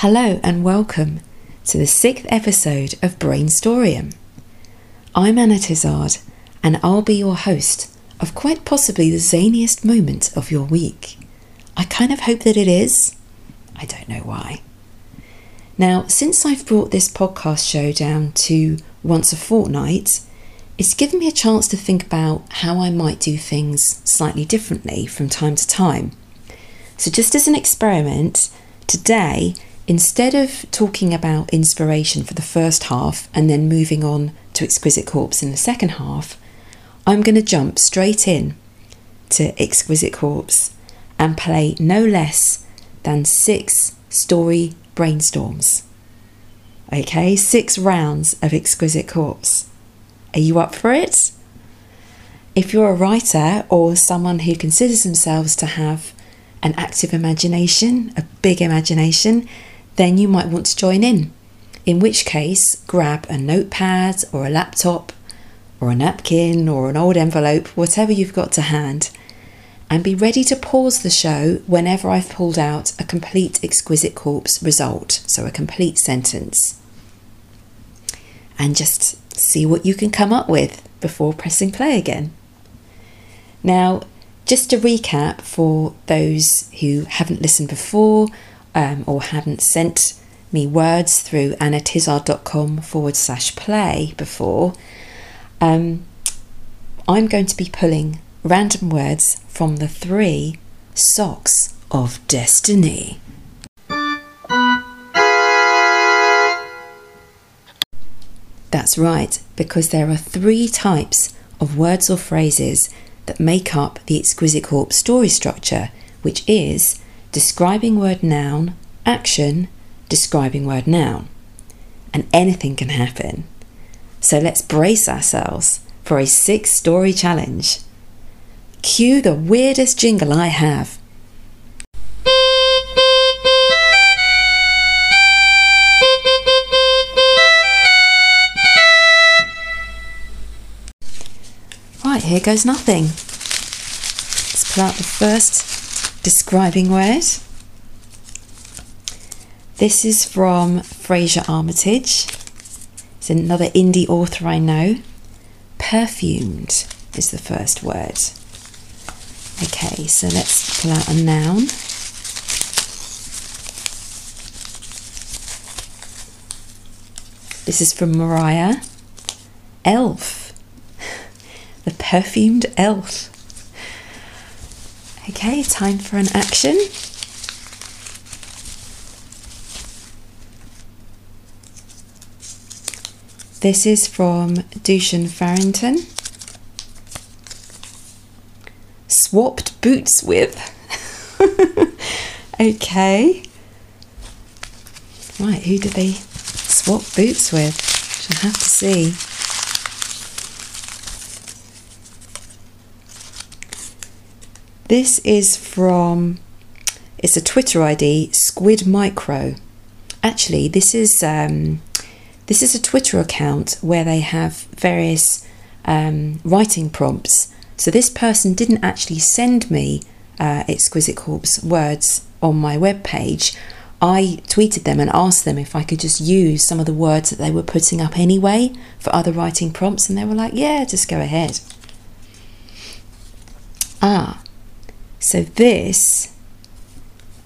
Hello and welcome to the sixth episode of Brainstorium. I'm Anna Tizard and I'll be your host of quite possibly the zaniest moment of your week. I kind of hope that it is. I don't know why. Now, since I've brought this podcast show down to once a fortnight, it's given me a chance to think about how I might do things slightly differently from time to time. So, just as an experiment, today instead of talking about inspiration for the first half and then moving on to Exquisite Corpse in the second half, I'm going to jump straight in to Exquisite Corpse and play no less than six story brainstorms. Okay, six rounds of Exquisite Corpse. Are you up for it? If you're a writer or someone who considers themselves to have an active imagination, a big imagination, then you might want to join in. In which case, grab a notepad or a laptop or a napkin or an old envelope, whatever you've got to hand, and be ready to pause the show whenever I've pulled out a complete exquisite corpse result, so a complete sentence. And just see what you can come up with before pressing play again. Now, just to recap for those who haven't listened before um, or hadn't sent me words through annatizard.com forward slash play before, um, I'm going to be pulling random words from the three socks of destiny. That's right, because there are three types of words or phrases that make up the Exquisite Corpse story structure, which is describing word noun, action, describing word noun. And anything can happen. So let's brace ourselves for a six story challenge. Cue the weirdest jingle I have. Right, here goes nothing. Let's pull out the first describing word. This is from Fraser Armitage. It's another indie author I know. Perfumed is the first word. Okay, so let's pull out a noun. This is from Mariah. Elf. The perfumed elf. Okay, time for an action. This is from Dushan Farrington. Swapped boots with. okay. Right, who did they swap boots with? I'll have to see. This is from, it's a Twitter ID, Squid Micro. Actually, this is um, this is a Twitter account where they have various um, writing prompts. So this person didn't actually send me uh, Exquisite Corpse words on my web page. I tweeted them and asked them if I could just use some of the words that they were putting up anyway for other writing prompts, and they were like, "Yeah, just go ahead." Ah, so this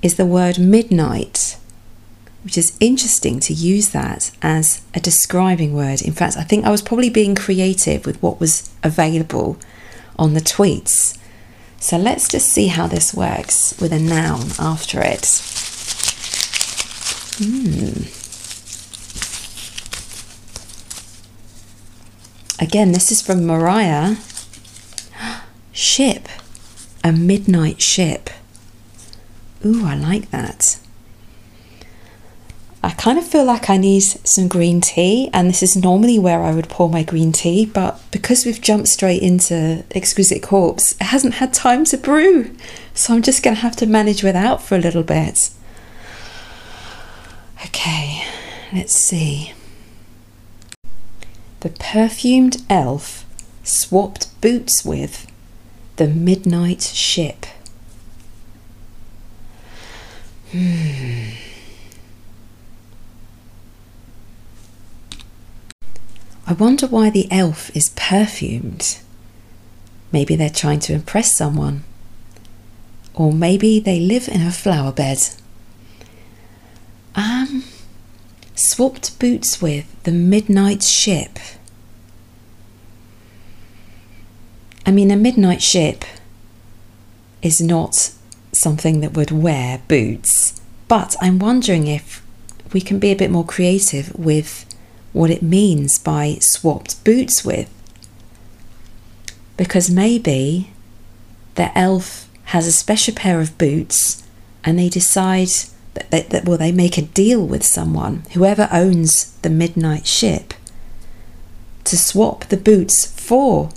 is the word midnight, which is interesting to use that as a describing word. In fact, I think I was probably being creative with what was available on the tweets. So let's just see how this works with a noun after it. Hmm. Again, this is from Mariah. Ship a midnight ship. Ooh, I like that. I kind of feel like I need some green tea, and this is normally where I would pour my green tea, but because we've jumped straight into Exquisite Corpse, it hasn't had time to brew, so I'm just going to have to manage without for a little bit. Okay, let's see. The perfumed elf swapped boots with the Midnight Ship. Hmm. I wonder why the elf is perfumed. Maybe they're trying to impress someone. Or maybe they live in a flower bed. Um, swapped boots with the midnight ship. I mean, a midnight ship is not something that would wear boots, but I'm wondering if we can be a bit more creative with what it means by swapped boots with. Because maybe the elf has a special pair of boots and they decide that, they, that well, they make a deal with someone, whoever owns the midnight ship, to swap the boots for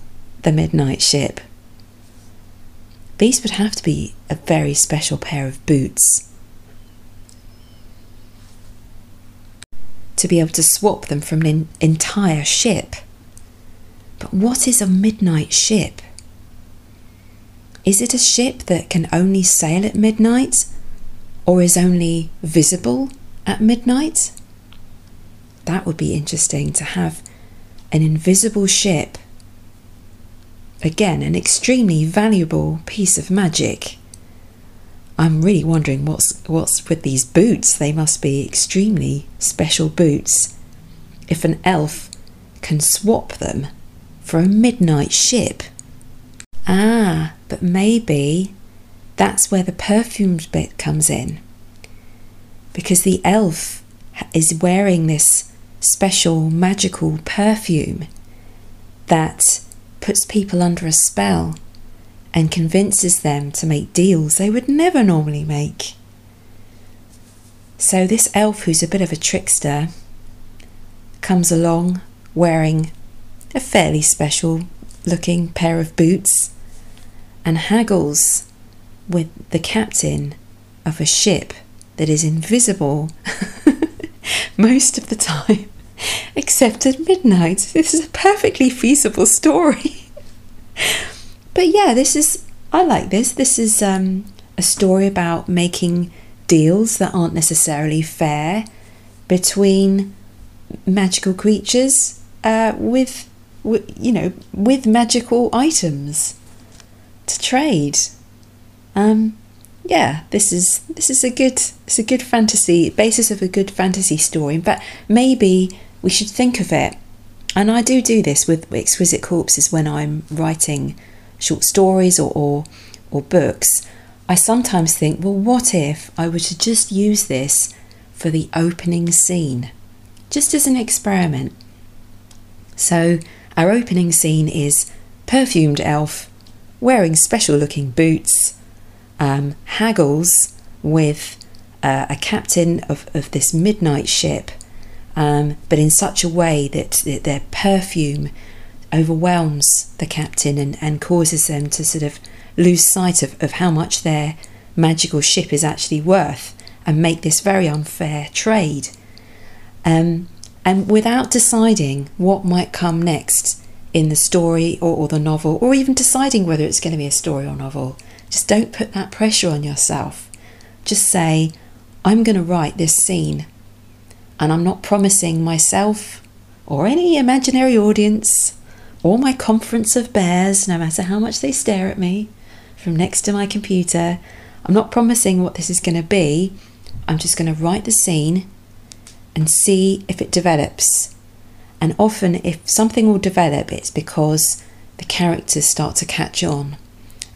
the midnight ship. These would have to be a very special pair of boots. To be able to swap them from an entire ship. But what is a midnight ship? Is it a ship that can only sail at midnight or is only visible at midnight? That would be interesting to have an invisible ship Again, an extremely valuable piece of magic. I'm really wondering what's what's with these boots. They must be extremely special boots. If an elf can swap them for a midnight ship. Ah, but maybe that's where the perfumed bit comes in. Because the elf is wearing this special magical perfume that puts people under a spell and convinces them to make deals they would never normally make. So, this elf, who's a bit of a trickster, comes along wearing a fairly special looking pair of boots and haggles with the captain of a ship that is invisible most of the time except at midnight. This is a perfectly feasible story. but yeah, this is, I like this. This is um, a story about making deals that aren't necessarily fair between magical creatures uh, with, you know, with magical items to trade. Um, yeah, this is this is a good it's a good fantasy basis of a good fantasy story. But maybe we should think of it. And I do do this with Exquisite Corpses when I'm writing short stories or, or, or books. I sometimes think, well, what if I were to just use this for the opening scene, just as an experiment? So, our opening scene is perfumed elf wearing special looking boots, um, haggles with uh, a captain of, of this midnight ship um, but in such a way that their perfume overwhelms the captain and, and causes them to sort of lose sight of, of how much their magical ship is actually worth and make this very unfair trade. Um, and without deciding what might come next in the story or, or the novel, or even deciding whether it's going to be a story or novel, just don't put that pressure on yourself. Just say, I'm going to write this scene and I'm not promising myself or any imaginary audience or my conference of bears, no matter how much they stare at me from next to my computer, I'm not promising what this is going to be. I'm just going to write the scene and see if it develops. And often, if something will develop, it's because the characters start to catch on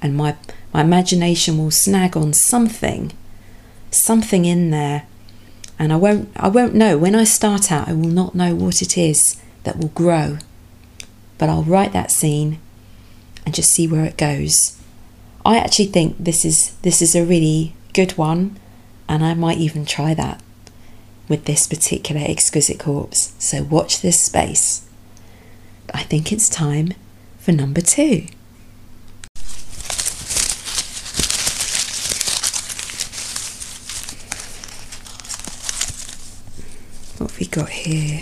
and my, my imagination will snag on something, something in there and I won't I won't know. When I start out I will not know what it is that will grow. But I'll write that scene and just see where it goes. I actually think this is this is a really good one and I might even try that with this particular exquisite corpse. So watch this space. I think it's time for number 2 What we got here?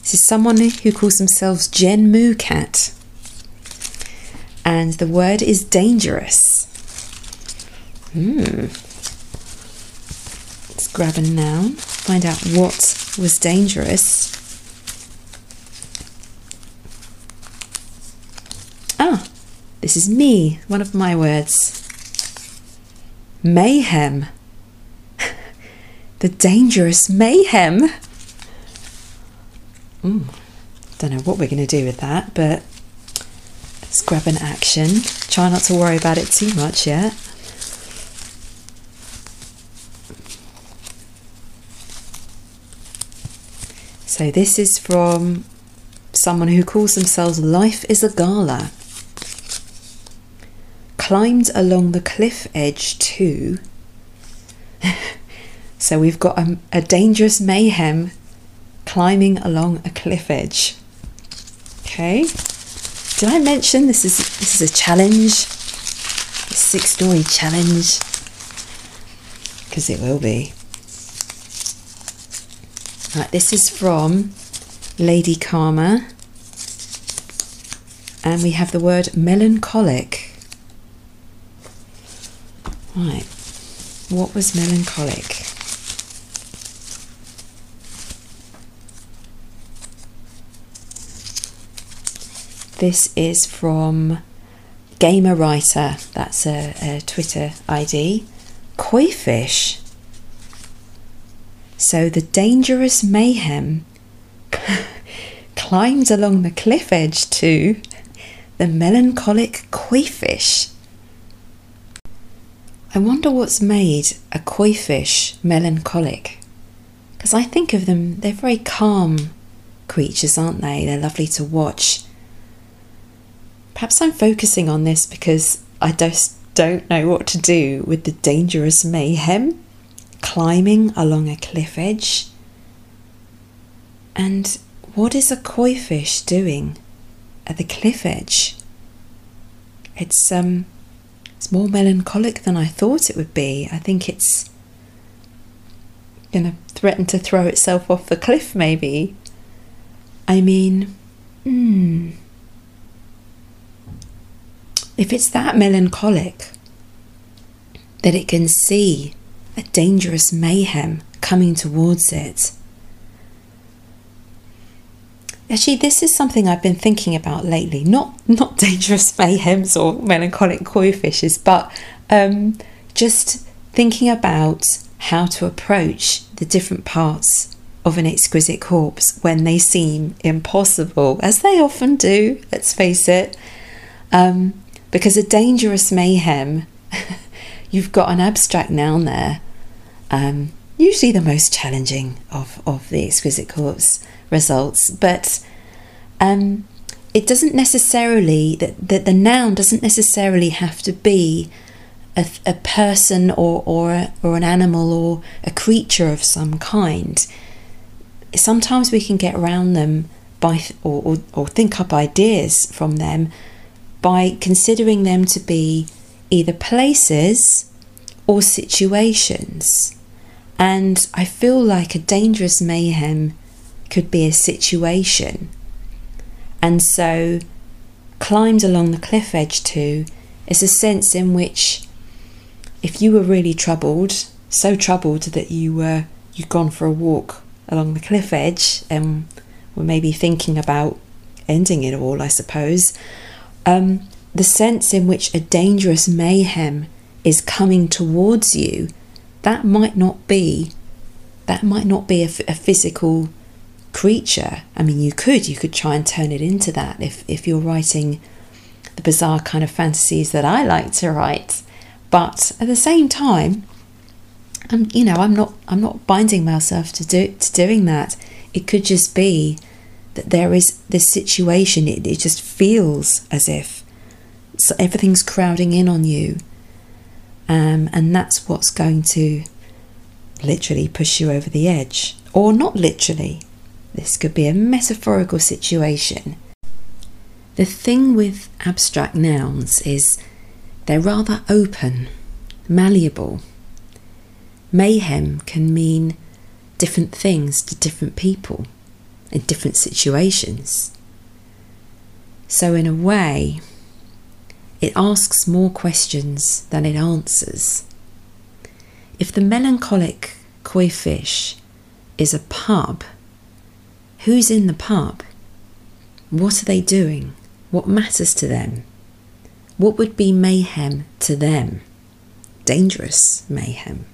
This is someone who calls themselves Jen Moo Cat, and the word is dangerous. Hmm. Let's grab a noun, find out what was dangerous. Ah, this is me, one of my words. Mayhem the dangerous mayhem. Mm, don't know what we're going to do with that, but let's grab an action. Try not to worry about it too much yet. So, this is from someone who calls themselves Life is a Gala. Climbed along the cliff edge to. so, we've got a, a dangerous mayhem climbing along a cliff edge. Okay. Did I mention this is this is a challenge? A six story challenge? Because it will be. Right, this is from Lady Karma. And we have the word melancholic. Right, what was melancholic? This is from Gamer Writer, that's a, a Twitter ID. Koi fish. So the dangerous mayhem climbs along the cliff edge to the melancholic koi fish. I wonder what's made a koi fish melancholic. Because I think of them, they're very calm creatures, aren't they? They're lovely to watch. Perhaps I'm focusing on this because I just don't know what to do with the dangerous mayhem climbing along a cliff edge. And what is a koi fish doing at the cliff edge? It's um it's more melancholic than I thought it would be. I think it's gonna threaten to throw itself off the cliff maybe. I mean, hmm. If it's that melancholic that it can see a dangerous mayhem coming towards it, Actually, this is something I've been thinking about lately. Not not dangerous mayhems or melancholic koi fishes, but um, just thinking about how to approach the different parts of an exquisite corpse when they seem impossible, as they often do. Let's face it, um, because a dangerous mayhem, you've got an abstract noun there. Um, usually the most challenging of, of the exquisite corpse results, but um, it doesn't necessarily that the, the noun doesn't necessarily have to be a, a person or or a, or an animal or a creature of some kind. Sometimes we can get around them by or, or, or think up ideas from them by considering them to be either places or situations. And I feel like a dangerous mayhem could be a situation. And so, climbed along the cliff edge to is a sense in which, if you were really troubled, so troubled that you were you'd gone for a walk along the cliff edge and were maybe thinking about ending it all, I suppose. Um, the sense in which a dangerous mayhem is coming towards you, that might not be that might not be a, a physical creature. I mean, you could you could try and turn it into that if if you're writing the bizarre kind of fantasies that I like to write. But at the same time, I'm you know I'm not I'm not binding myself to do to doing that. It could just be that there is this situation. It, it just feels as if so everything's crowding in on you, um, and that's what's going to literally push you over the edge, or not literally. This could be a metaphorical situation. The thing with abstract nouns is they're rather open, malleable. Mayhem can mean different things to different people in different situations. So, in a way, it asks more questions than it answers. If the melancholic koi fish is a pub Who's in the pub? What are they doing? What matters to them? what would be mayhem to them? Dangerous mayhem.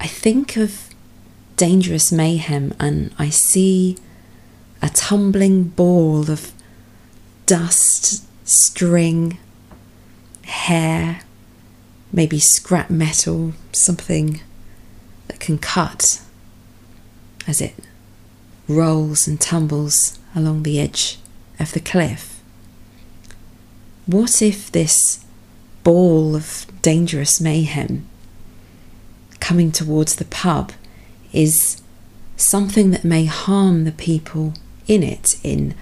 I think of dangerous mayhem and I see a tumbling ball of dust, string, hair, maybe scrap metal, something that can cut as it rolls and tumbles along the edge of the cliff. What if this ball of dangerous mayhem coming towards the pub is something that may harm the people in it in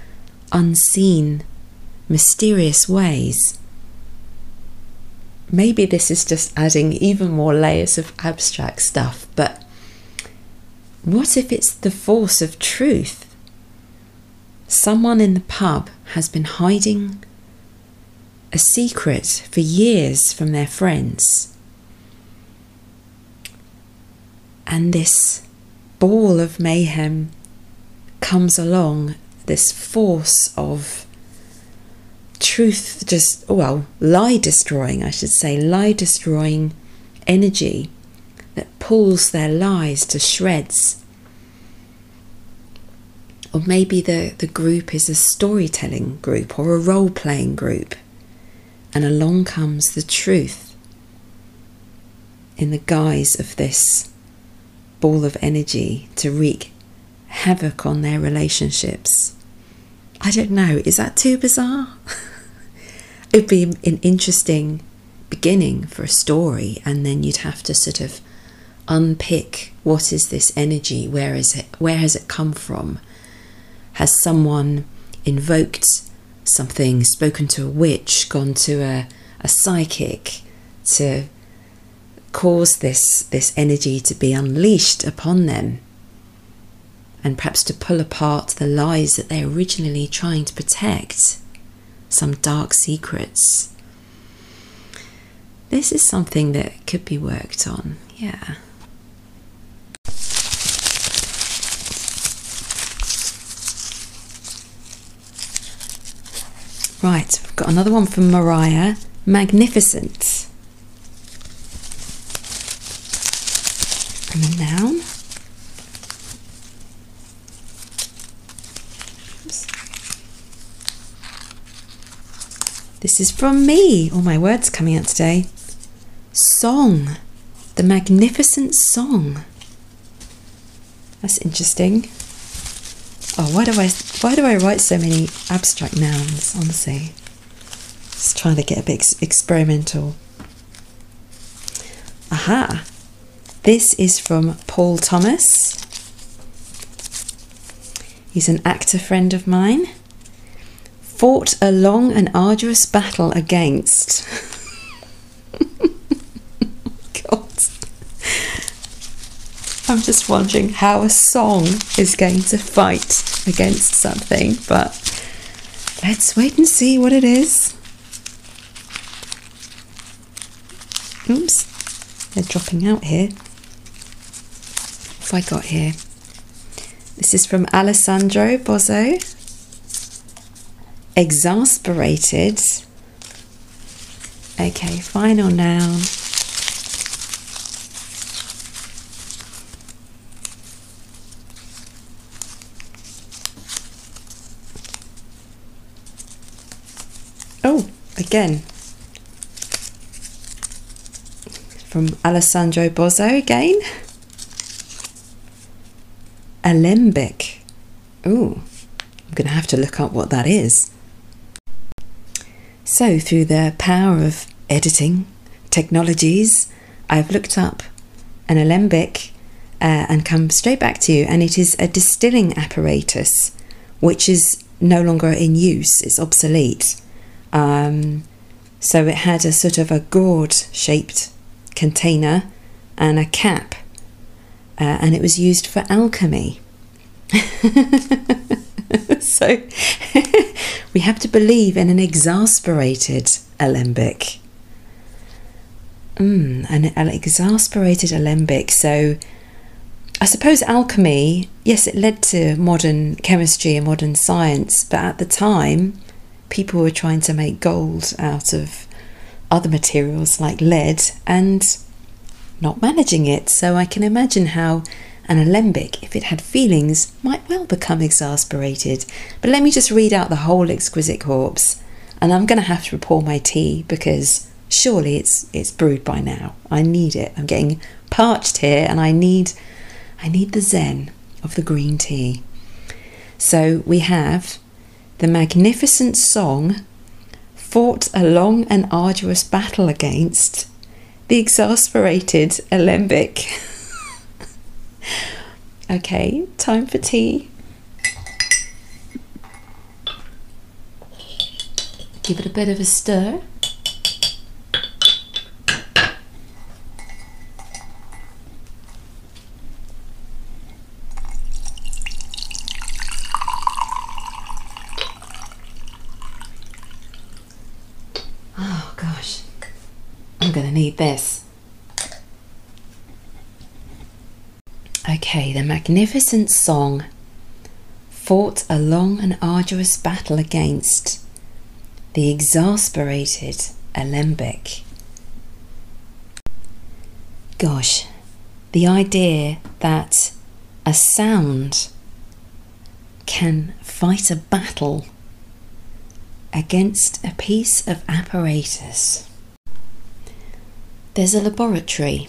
unseen, mysterious ways? Maybe this is just adding even more layers of abstract stuff, but what if it's the force of truth? Someone in the pub has been hiding a secret for years from their friends. And this ball of mayhem comes along, this force of truth, just, well, lie destroying, I should say, lie destroying energy that pulls their lies to shreds. Or maybe the, the group is a storytelling group or a role playing group, and along comes the truth in the guise of this ball of energy to wreak havoc on their relationships. I don't know, is that too bizarre? It'd be an interesting beginning for a story, and then you'd have to sort of unpick what is this energy where is it where has it come from has someone invoked something spoken to a witch gone to a, a psychic to cause this this energy to be unleashed upon them and perhaps to pull apart the lies that they're originally trying to protect some dark secrets this is something that could be worked on yeah Right, we've got another one from Mariah. Magnificent. A noun. Oops. This is from me. All my words coming out today. Song. The magnificent song. That's interesting. Oh, why do I why do I write so many abstract nouns? Honestly, just trying to get a bit ex experimental. Aha! This is from Paul Thomas. He's an actor friend of mine. Fought a long and arduous battle against. God. I'm just wondering how a song is going to fight against something, but let's wait and see what it is. Oops, they're dropping out here. Have I got here? This is from Alessandro Bozzo. Exasperated. Okay, final noun. Oh, again. From Alessandro Bozzo again. Alembic. Oh, I'm going to have to look up what that is. So, through the power of editing technologies, I've looked up an alembic uh, and come straight back to you, and it is a distilling apparatus which is no longer in use, it's obsolete. Um, so it had a sort of a gourd shaped container and a cap, uh, and it was used for alchemy. so we have to believe in an exasperated alembic. Mm, an, an exasperated alembic. So I suppose alchemy, yes, it led to modern chemistry and modern science, but at the time people were trying to make gold out of other materials like lead and not managing it. So I can imagine how an alembic, if it had feelings, might well become exasperated. But let me just read out the whole exquisite corpse, and I'm going to have to pour my tea because surely it's it's brewed by now. I need it. I'm getting parched here, and I need I need the zen of the green tea. So we have the magnificent song fought a long and arduous battle against the exasperated alembic. okay, time for tea. Give it a bit of a stir. Oh gosh, This. Okay, the magnificent song fought a long and arduous battle against the exasperated alembic. Gosh, the idea that a sound can fight a battle against a piece of apparatus. There's a laboratory.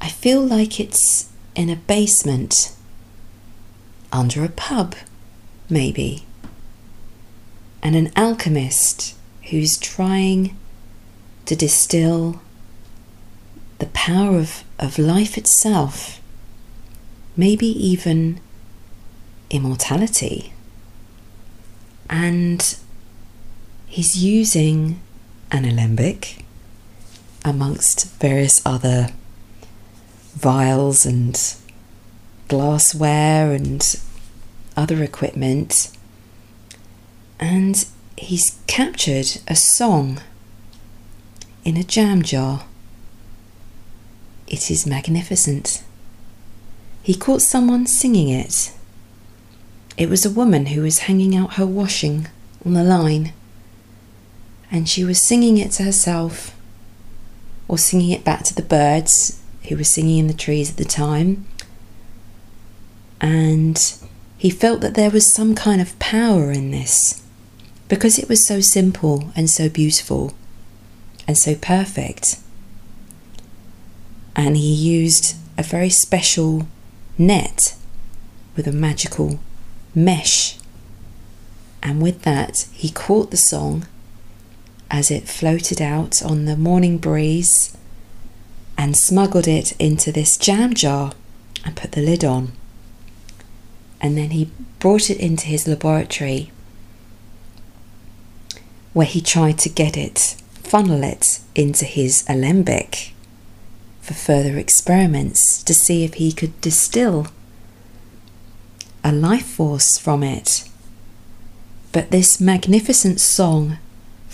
I feel like it's in a basement, under a pub, maybe, and an alchemist who's trying to distill the power of, of life itself, maybe even immortality. And he's using an alembic amongst various other vials and glassware and other equipment. And he's captured a song in a jam jar. It is magnificent. He caught someone singing it. It was a woman who was hanging out her washing on the line, and she was singing it to herself or singing it back to the birds who were singing in the trees at the time. And he felt that there was some kind of power in this because it was so simple and so beautiful and so perfect. And he used a very special net with a magical mesh. And with that, he caught the song as it floated out on the morning breeze and smuggled it into this jam jar and put the lid on. And then he brought it into his laboratory where he tried to get it, funnel it into his alembic for further experiments to see if he could distill a life force from it. But this magnificent song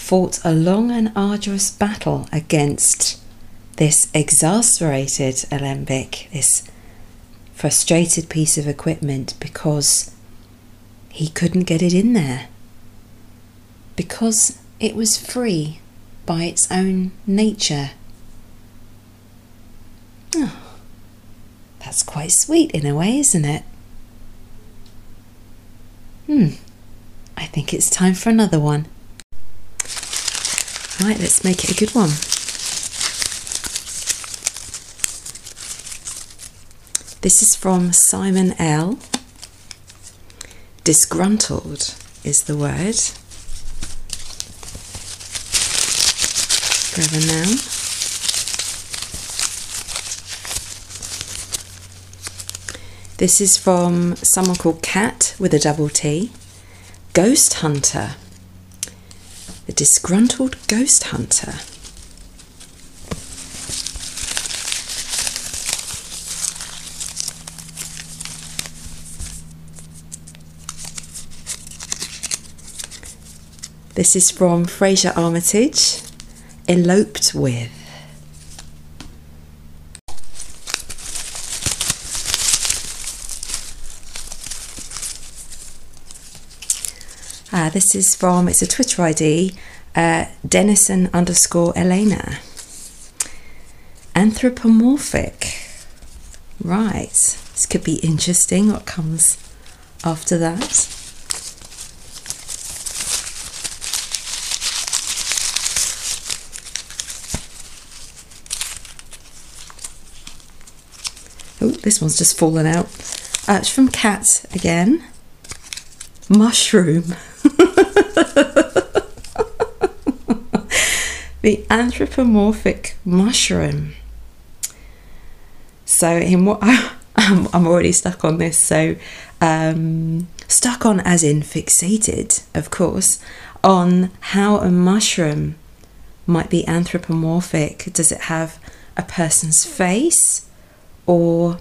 fought a long and arduous battle against this exasperated alembic, this frustrated piece of equipment because he couldn't get it in there. Because it was free by its own nature. Oh, that's quite sweet in a way, isn't it? Hmm, I think it's time for another one. Right, let's make it a good one. This is from Simon L. Disgruntled is the word. Forever noun. This is from someone called Cat with a double T. Ghost Hunter. The disgruntled ghost hunter. This is from Fraser Armitage, Eloped with. Uh, this is from, it's a Twitter ID, uh, Denison underscore Elena. Anthropomorphic. Right, this could be interesting what comes after that. Oh, this one's just fallen out. Uh, it's from Cat again. Mushroom. the anthropomorphic mushroom. So, in what I'm, I'm already stuck on this. So, um, stuck on as in fixated, of course, on how a mushroom might be anthropomorphic. Does it have a person's face? or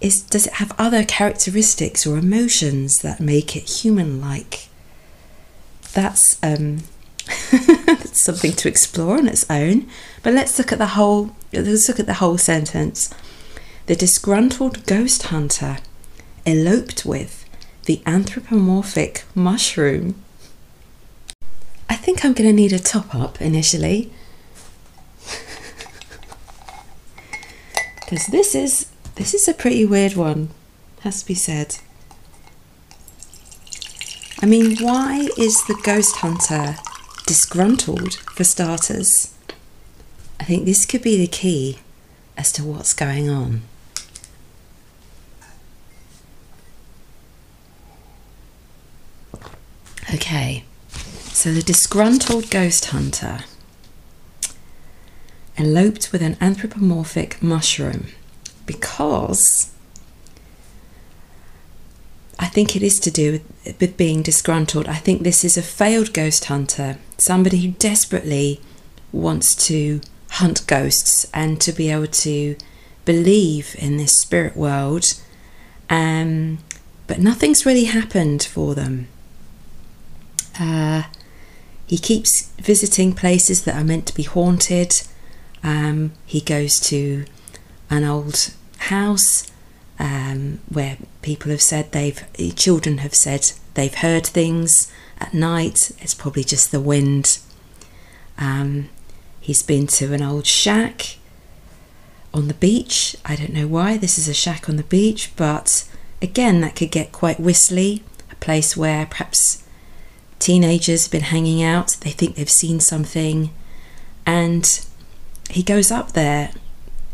is does it have other characteristics or emotions that make it human like that's um that's something to explore on its own. But let's look at the whole let's look at the whole sentence. The disgruntled ghost hunter eloped with the anthropomorphic mushroom. I think i'm going to need a top up initially. Because this is this is a pretty weird one has to be said I mean why is the ghost hunter disgruntled for starters? I think this could be the key as to what's going on. Okay so the disgruntled ghost hunter eloped with an anthropomorphic mushroom because I think it is to do with, with, being disgruntled. I think this is a failed ghost hunter, somebody who desperately wants to hunt ghosts and to be able to believe in this spirit world. Um, but nothing's really happened for them. Uh, he keeps visiting places that are meant to be haunted. Um, he goes to an old house um, where people have said they've, children have said they've heard things at night. It's probably just the wind. Um, he's been to an old shack on the beach. I don't know why this is a shack on the beach, but again, that could get quite whistly. A place where perhaps teenagers have been hanging out, they think they've seen something, and he goes up there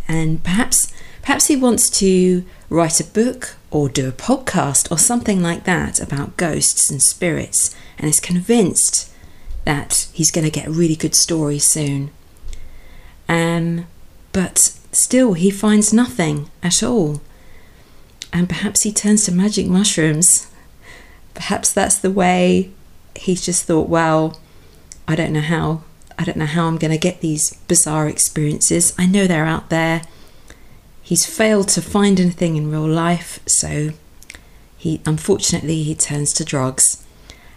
and perhaps perhaps he wants to write a book or do a podcast or something like that about ghosts and spirits and is convinced that he's going to get a really good story soon. Um, but still, he finds nothing at all. And perhaps he turns to magic mushrooms. Perhaps that's the way he's just thought, well, I don't know how I don't know how I'm going to get these bizarre experiences. I know they're out there. He's failed to find anything in real life, so he unfortunately he turns to drugs.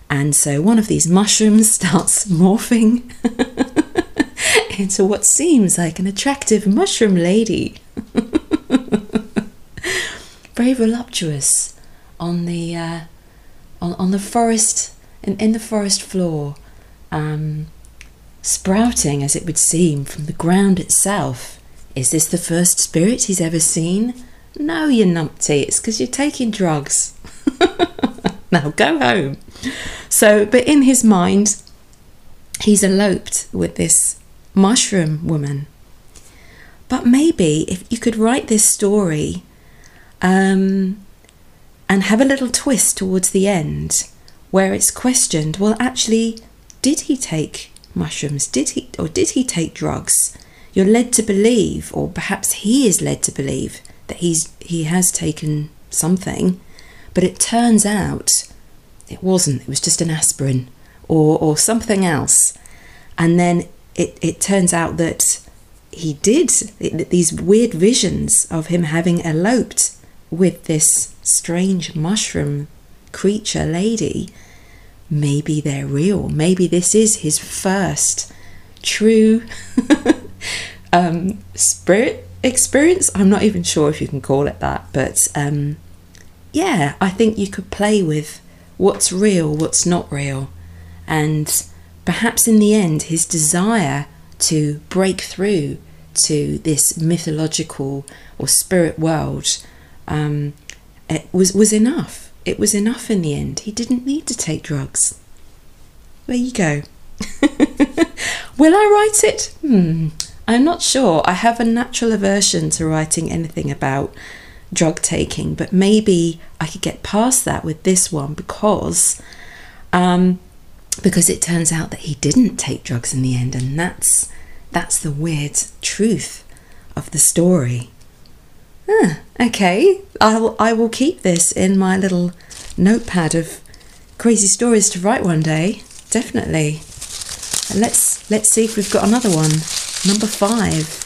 And so one of these mushrooms starts morphing into what seems like an attractive mushroom lady. Very voluptuous on the uh, on, on the forest in, in the forest floor. Um, sprouting, as it would seem, from the ground itself. Is this the first spirit he's ever seen? No, you numpty, it's because you're taking drugs. now go home. So, but in his mind, he's eloped with this mushroom woman. But maybe if you could write this story um, and have a little twist towards the end where it's questioned well, actually, did he take mushrooms? Did he or did he take drugs? You're led to believe, or perhaps he is led to believe, that he's he has taken something, but it turns out it wasn't. It was just an aspirin or or something else, and then it it turns out that he did these weird visions of him having eloped with this strange mushroom creature lady maybe they're real. Maybe this is his first true um, spirit experience. I'm not even sure if you can call it that, but um, yeah, I think you could play with what's real, what's not real. And perhaps in the end, his desire to break through to this mythological or spirit world um, it was, was enough. It was enough in the end. He didn't need to take drugs. There you go. Will I write it? Hmm. I'm not sure. I have a natural aversion to writing anything about drug taking, but maybe I could get past that with this one because um, because it turns out that he didn't take drugs in the end, and that's that's the weird truth of the story. Okay, I'll I will keep this in my little notepad of crazy stories to write one day. Definitely. And let's let's see if we've got another one. Number five.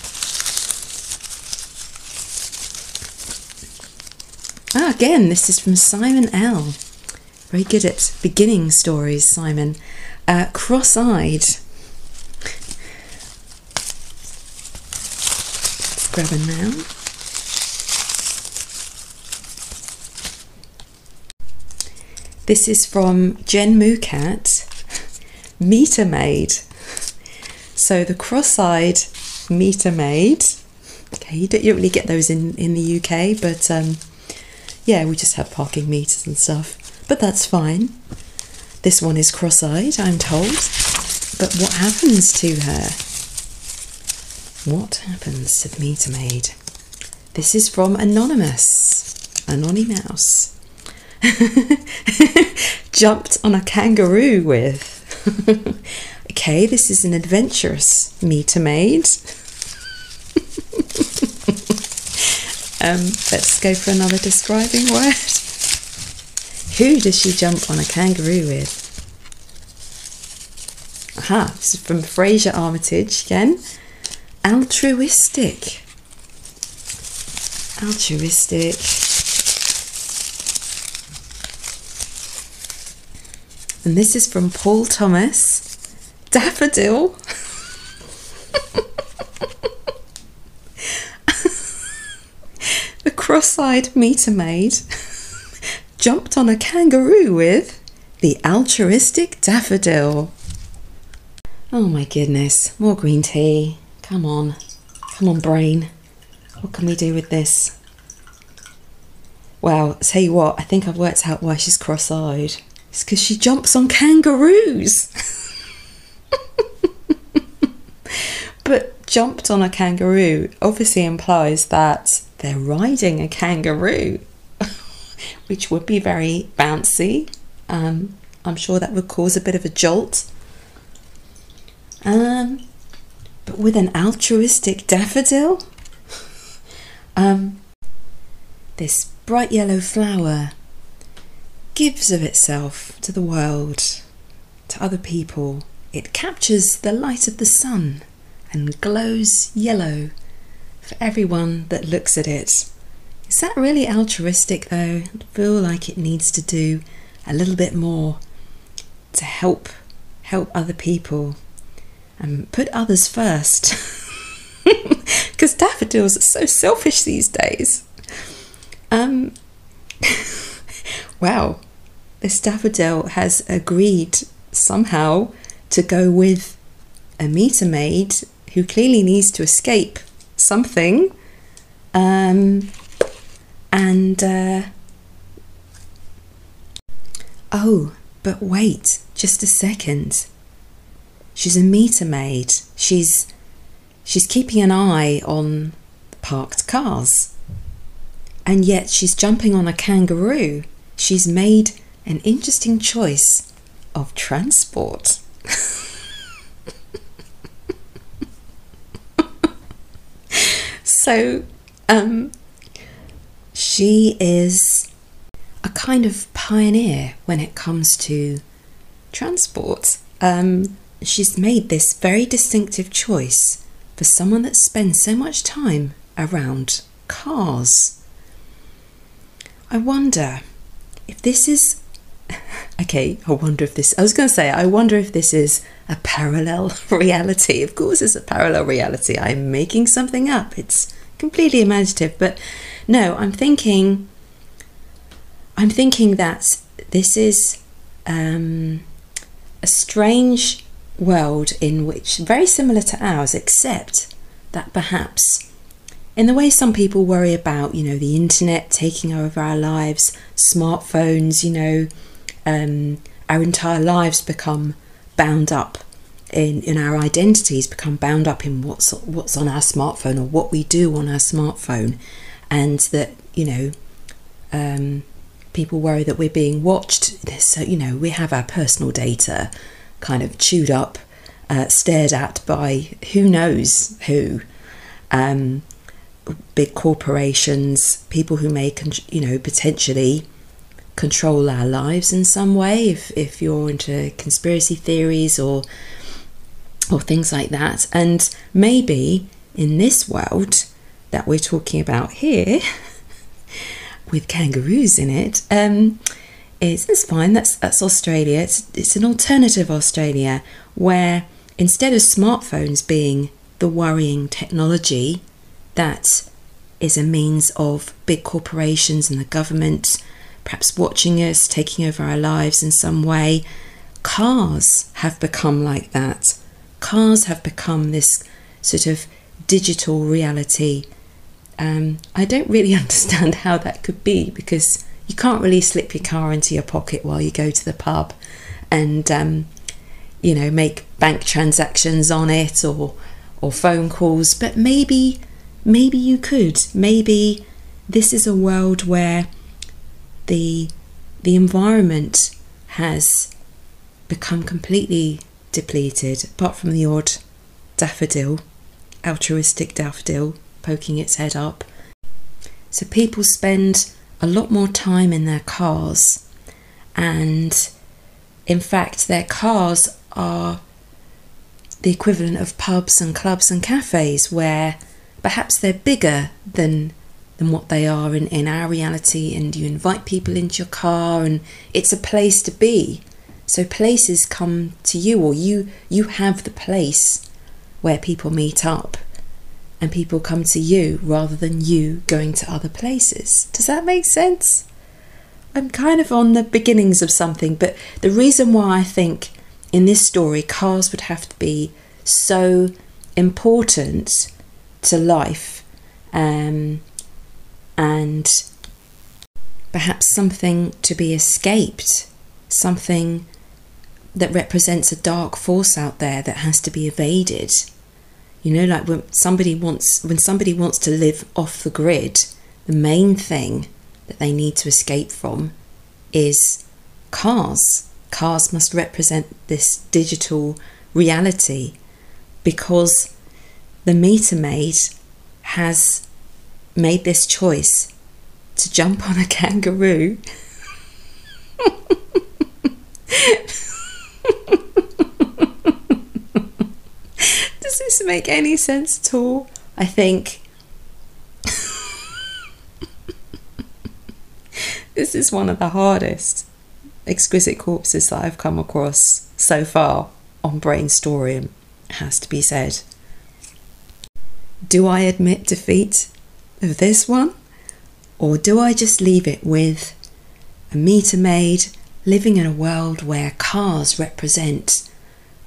Ah, again, this is from Simon L. Very good at beginning stories, Simon. Uh, Cross eyed. Let's grab a noun. This is from Jen Mucat, Meter Maid. So the cross-eyed meter maid. Okay, you don't, you don't really get those in in the UK, but um, yeah, we just have parking meters and stuff. But that's fine. This one is cross-eyed, I'm told. But what happens to her? What happens to the meter maid? This is from Anonymous. Anonymous. Jumped on a kangaroo with. okay, this is an adventurous meter maid. um, let's go for another describing word. Who does she jump on a kangaroo with? Aha, this is from Fraser Armitage again. Altruistic. Altruistic. And this is from Paul Thomas. Daffodil. the cross eyed meter maid jumped on a kangaroo with the altruistic daffodil. Oh my goodness, more green tea. Come on. Come on, brain. What can we do with this? Well, tell you what, I think I've worked out why she's cross eyed. It's because she jumps on kangaroos. but jumped on a kangaroo obviously implies that they're riding a kangaroo, which would be very bouncy. Um, I'm sure that would cause a bit of a jolt. Um, but with an altruistic daffodil, um, this bright yellow flower gives of itself to the world, to other people. It captures the light of the sun and glows yellow for everyone that looks at it. Is that really altruistic though? I feel like it needs to do a little bit more to help help other people and put others first. Because daffodils are so selfish these days. Um wow, this daffodil has agreed somehow to go with a meter maid who clearly needs to escape something. Um, and uh, oh, but wait, just a second. She's a meter maid. She's she's keeping an eye on parked cars. And yet she's jumping on a kangaroo. She's made an interesting choice of transport. so, um, she is a kind of pioneer when it comes to transport. Um, she's made this very distinctive choice for someone that spends so much time around cars. I wonder if this is okay, I wonder if this, I was going to say, I wonder if this is a parallel reality. Of course, it's a parallel reality. I'm making something up. It's completely imaginative. But no, I'm thinking, I'm thinking that this is um, a strange world in which very similar to ours, except that perhaps in the way some people worry about, you know, the internet taking over our lives, smartphones, you know, um, our entire lives become bound up in, in our identities, become bound up in what's what's on our smartphone or what we do on our smartphone, and that you know, um, people worry that we're being watched. So you know, we have our personal data kind of chewed up, uh, stared at by who knows who. Um, big corporations, people who may, you know, potentially control our lives in some way. If if you're into conspiracy theories or or things like that, and maybe in this world that we're talking about here, with kangaroos in it, um, it's, it's fine. That's that's Australia. It's it's an alternative Australia where instead of smartphones being the worrying technology that is a means of big corporations and the government perhaps watching us, taking over our lives in some way. Cars have become like that. Cars have become this sort of digital reality. Um, I don't really understand how that could be because you can't really slip your car into your pocket while you go to the pub and um, you know make bank transactions on it or or phone calls but maybe maybe you could maybe this is a world where the the environment has become completely depleted apart from the odd daffodil altruistic daffodil poking its head up so people spend a lot more time in their cars. And in fact, their cars are the equivalent of pubs and clubs and cafes where perhaps they're bigger than than what they are in, in our reality and you invite people into your car and it's a place to be so places come to you or you you have the place where people meet up and people come to you rather than you going to other places. Does that make sense? I'm kind of on the beginnings of something, but the reason why I think in this story cars would have to be so important to life um, and perhaps something to be escaped, something that represents a dark force out there that has to be evaded you know, like when somebody wants when somebody wants to live off the grid, the main thing that they need to escape from is cars. Cars must represent this digital reality because the meter maid has made this choice to jump on a kangaroo make any sense at all? I think this is one of the hardest exquisite corpses that I've come across so far on Brainstorium, has to be said. Do I admit defeat of this one? Or do I just leave it with a meter maid living in a world where cars represent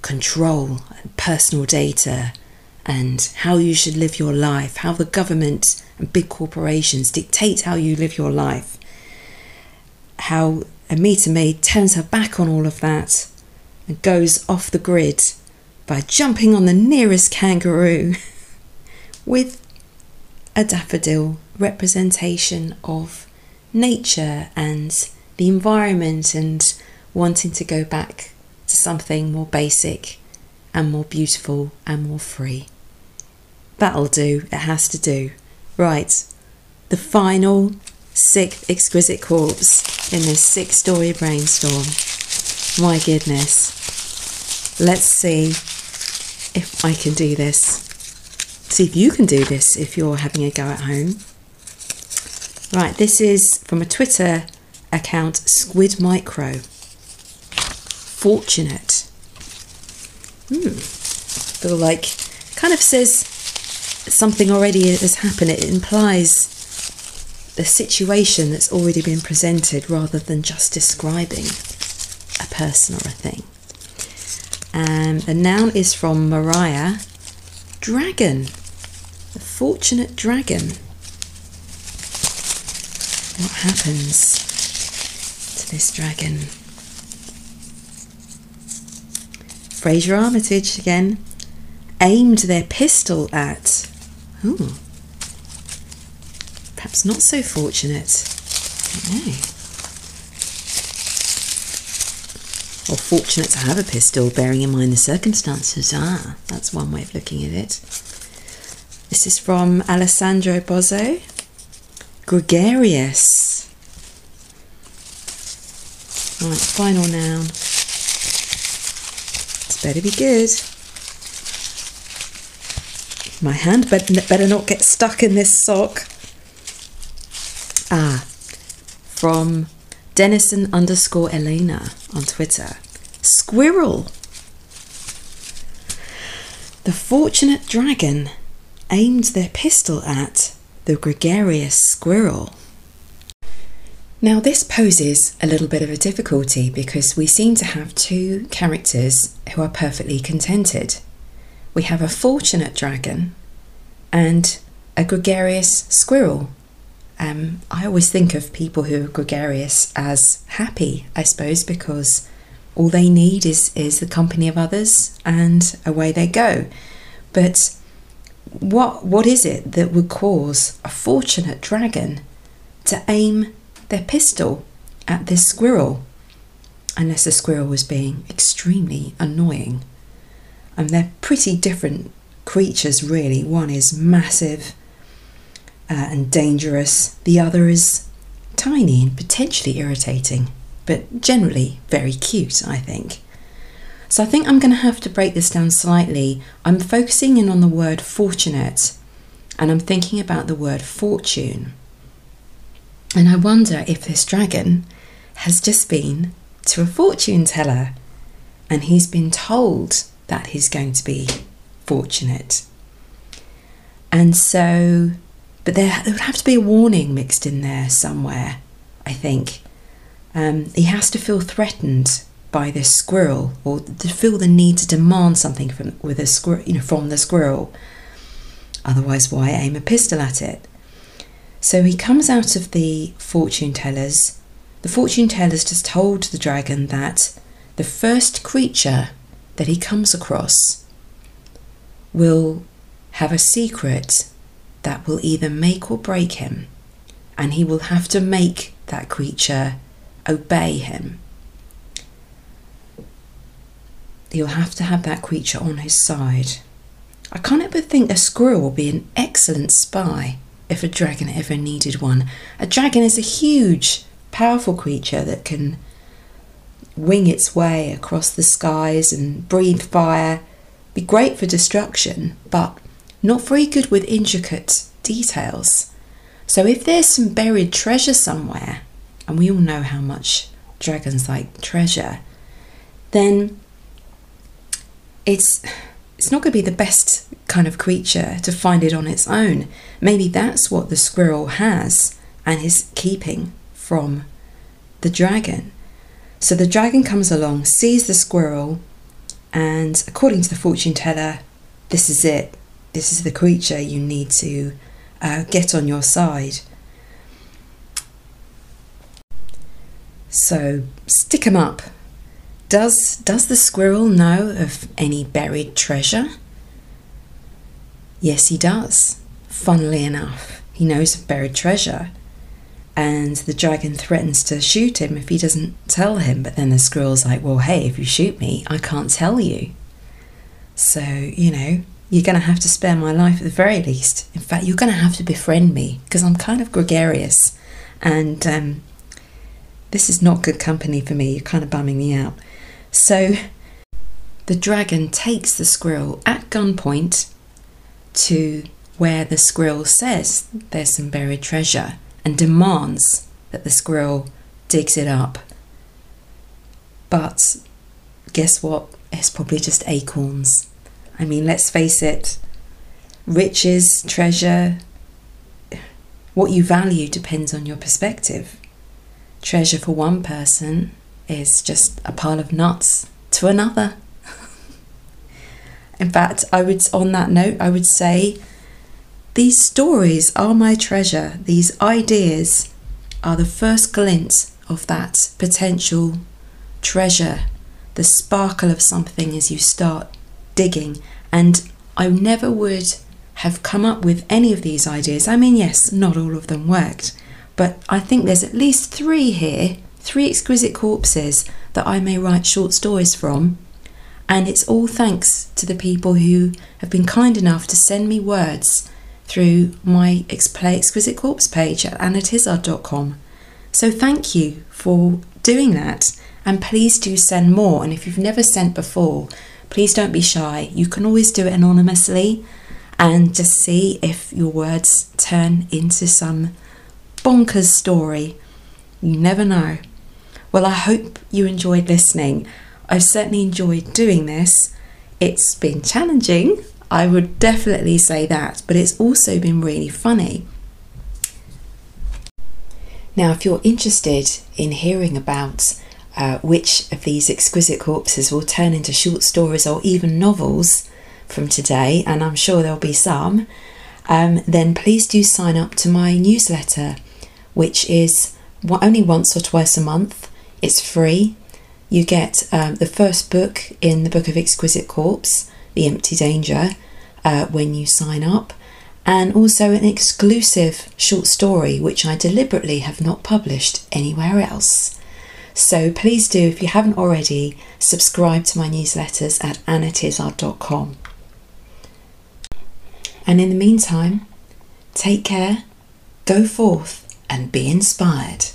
control and personal data and how you should live your life, how the government and big corporations dictate how you live your life, how a meter maid turns her back on all of that and goes off the grid by jumping on the nearest kangaroo with a daffodil representation of nature and the environment and wanting to go back to something more basic and more beautiful and more free. That'll do, it has to do. Right, the final sixth exquisite corpse in this six story brainstorm. My goodness. Let's see if I can do this. See if you can do this if you're having a go at home. Right, this is from a Twitter account, Squid Micro fortunate. Hmm. Feel like kind of says something already has happened. It implies the situation that's already been presented rather than just describing a person or a thing. And the noun is from Mariah Dragon, the fortunate dragon. What happens to this dragon? Fraser Armitage again aimed their pistol at. Ooh. Perhaps not so fortunate. Or fortunate to have a pistol, bearing in mind the circumstances. Ah, that's one way of looking at it. This is from Alessandro Bozzo. Gregarious. Right, final noun. Better be good. My hand better not get stuck in this sock. Ah, from Denison underscore Elena on Twitter. Squirrel. The fortunate dragon aimed their pistol at the gregarious squirrel. Now, this poses a little bit of a difficulty because we seem to have two characters who are perfectly contented. We have a fortunate dragon and a gregarious squirrel. Um, I always think of people who are gregarious as happy, I suppose, because all they need is, is the company of others and away they go. But what what is it that would cause a fortunate dragon to aim their pistol at this squirrel. Unless the squirrel was being extremely annoying. And they're pretty different creatures really. One is massive uh, and dangerous. The other is tiny and potentially irritating but generally very cute i think. So I think I'm going to have to break this down slightly. I'm focusing in on the word fortunate and I'm thinking about the word fortune. And I wonder if this dragon has just been to a fortune teller and he's been told that he's going to be fortunate. And so, but there, there would have to be a warning mixed in there somewhere, I think. Um, he has to feel threatened by this squirrel or to feel the need to demand something from with a squirrel you know from the squirrel otherwise why aim a pistol at it so he comes out of the fortune tellers. The fortune tellers just told the dragon that the first creature that he comes across will have a secret that will either make or break him and he will have to make that creature obey him. He'll have to have that creature on his side. I can't ever think a squirrel will be an excellent spy if a dragon ever needed one. A dragon is a huge, powerful creature that can wing its way across the skies and breathe fire, be great for destruction, but not very good with intricate details. So if there's some buried treasure somewhere, and we all know how much dragons like treasure, then it's it's not going to be the best kind of creature to find it on its own. Maybe that's what the squirrel has and is keeping from the dragon. So the dragon comes along, sees the squirrel, and according to the fortune teller, this is it. This is the creature you need to uh, get on your side. So stick 'em up does, does the squirrel know of any buried treasure? Yes, he does. Funnily enough, he knows of buried treasure. And the dragon threatens to shoot him if he doesn't tell him. But then the squirrel's like, well, hey, if you shoot me, I can't tell you. So, you know, you're going to have to spare my life at the very least. In fact, you're going to have to befriend me because I'm kind of gregarious and um, this is not good company for me. You're kind of bumming me out. So the dragon takes the squirrel at gunpoint to where the squirrel says there's some buried treasure and demands that the squirrel digs it up. But guess what? It's probably just acorns. I mean, let's face it, riches, treasure, What you value depends on your perspective. Treasure for one person is just a pile of nuts to another. In fact, I would, on that note, I would say these stories are my treasure. These ideas are the first glint of that potential treasure, the sparkle of something as you start digging. And I never would have come up with any of these ideas. I mean, yes, not all of them worked, but I think there's at least three here, three exquisite corpses that I may write short stories from and it's all thanks to the people who have been kind enough to send me words through my Exquisite Corpse page at annatizard.com. So thank you for doing that, and please do send more. And if you've never sent before, please don't be shy. You can always do it anonymously and just see if your words turn into some bonkers story. You never know. Well, I hope you enjoyed listening. I've certainly enjoyed doing this. It's been challenging, I would definitely say that, but it's also been really funny. Now, if you're interested in hearing about uh, which of these exquisite corpses will turn into short stories or even novels from today, and I'm sure there'll be some, um, then please do sign up to my newsletter, which is only once or twice a month. It's free you get um, the first book in the Book of Exquisite Corpse, the Empty Danger uh, when you sign up, and also an exclusive short story which I deliberately have not published anywhere else. So please do, if you haven't already, subscribe to my newsletters at annatizard.com. And in the meantime, take care, go forth, and be inspired.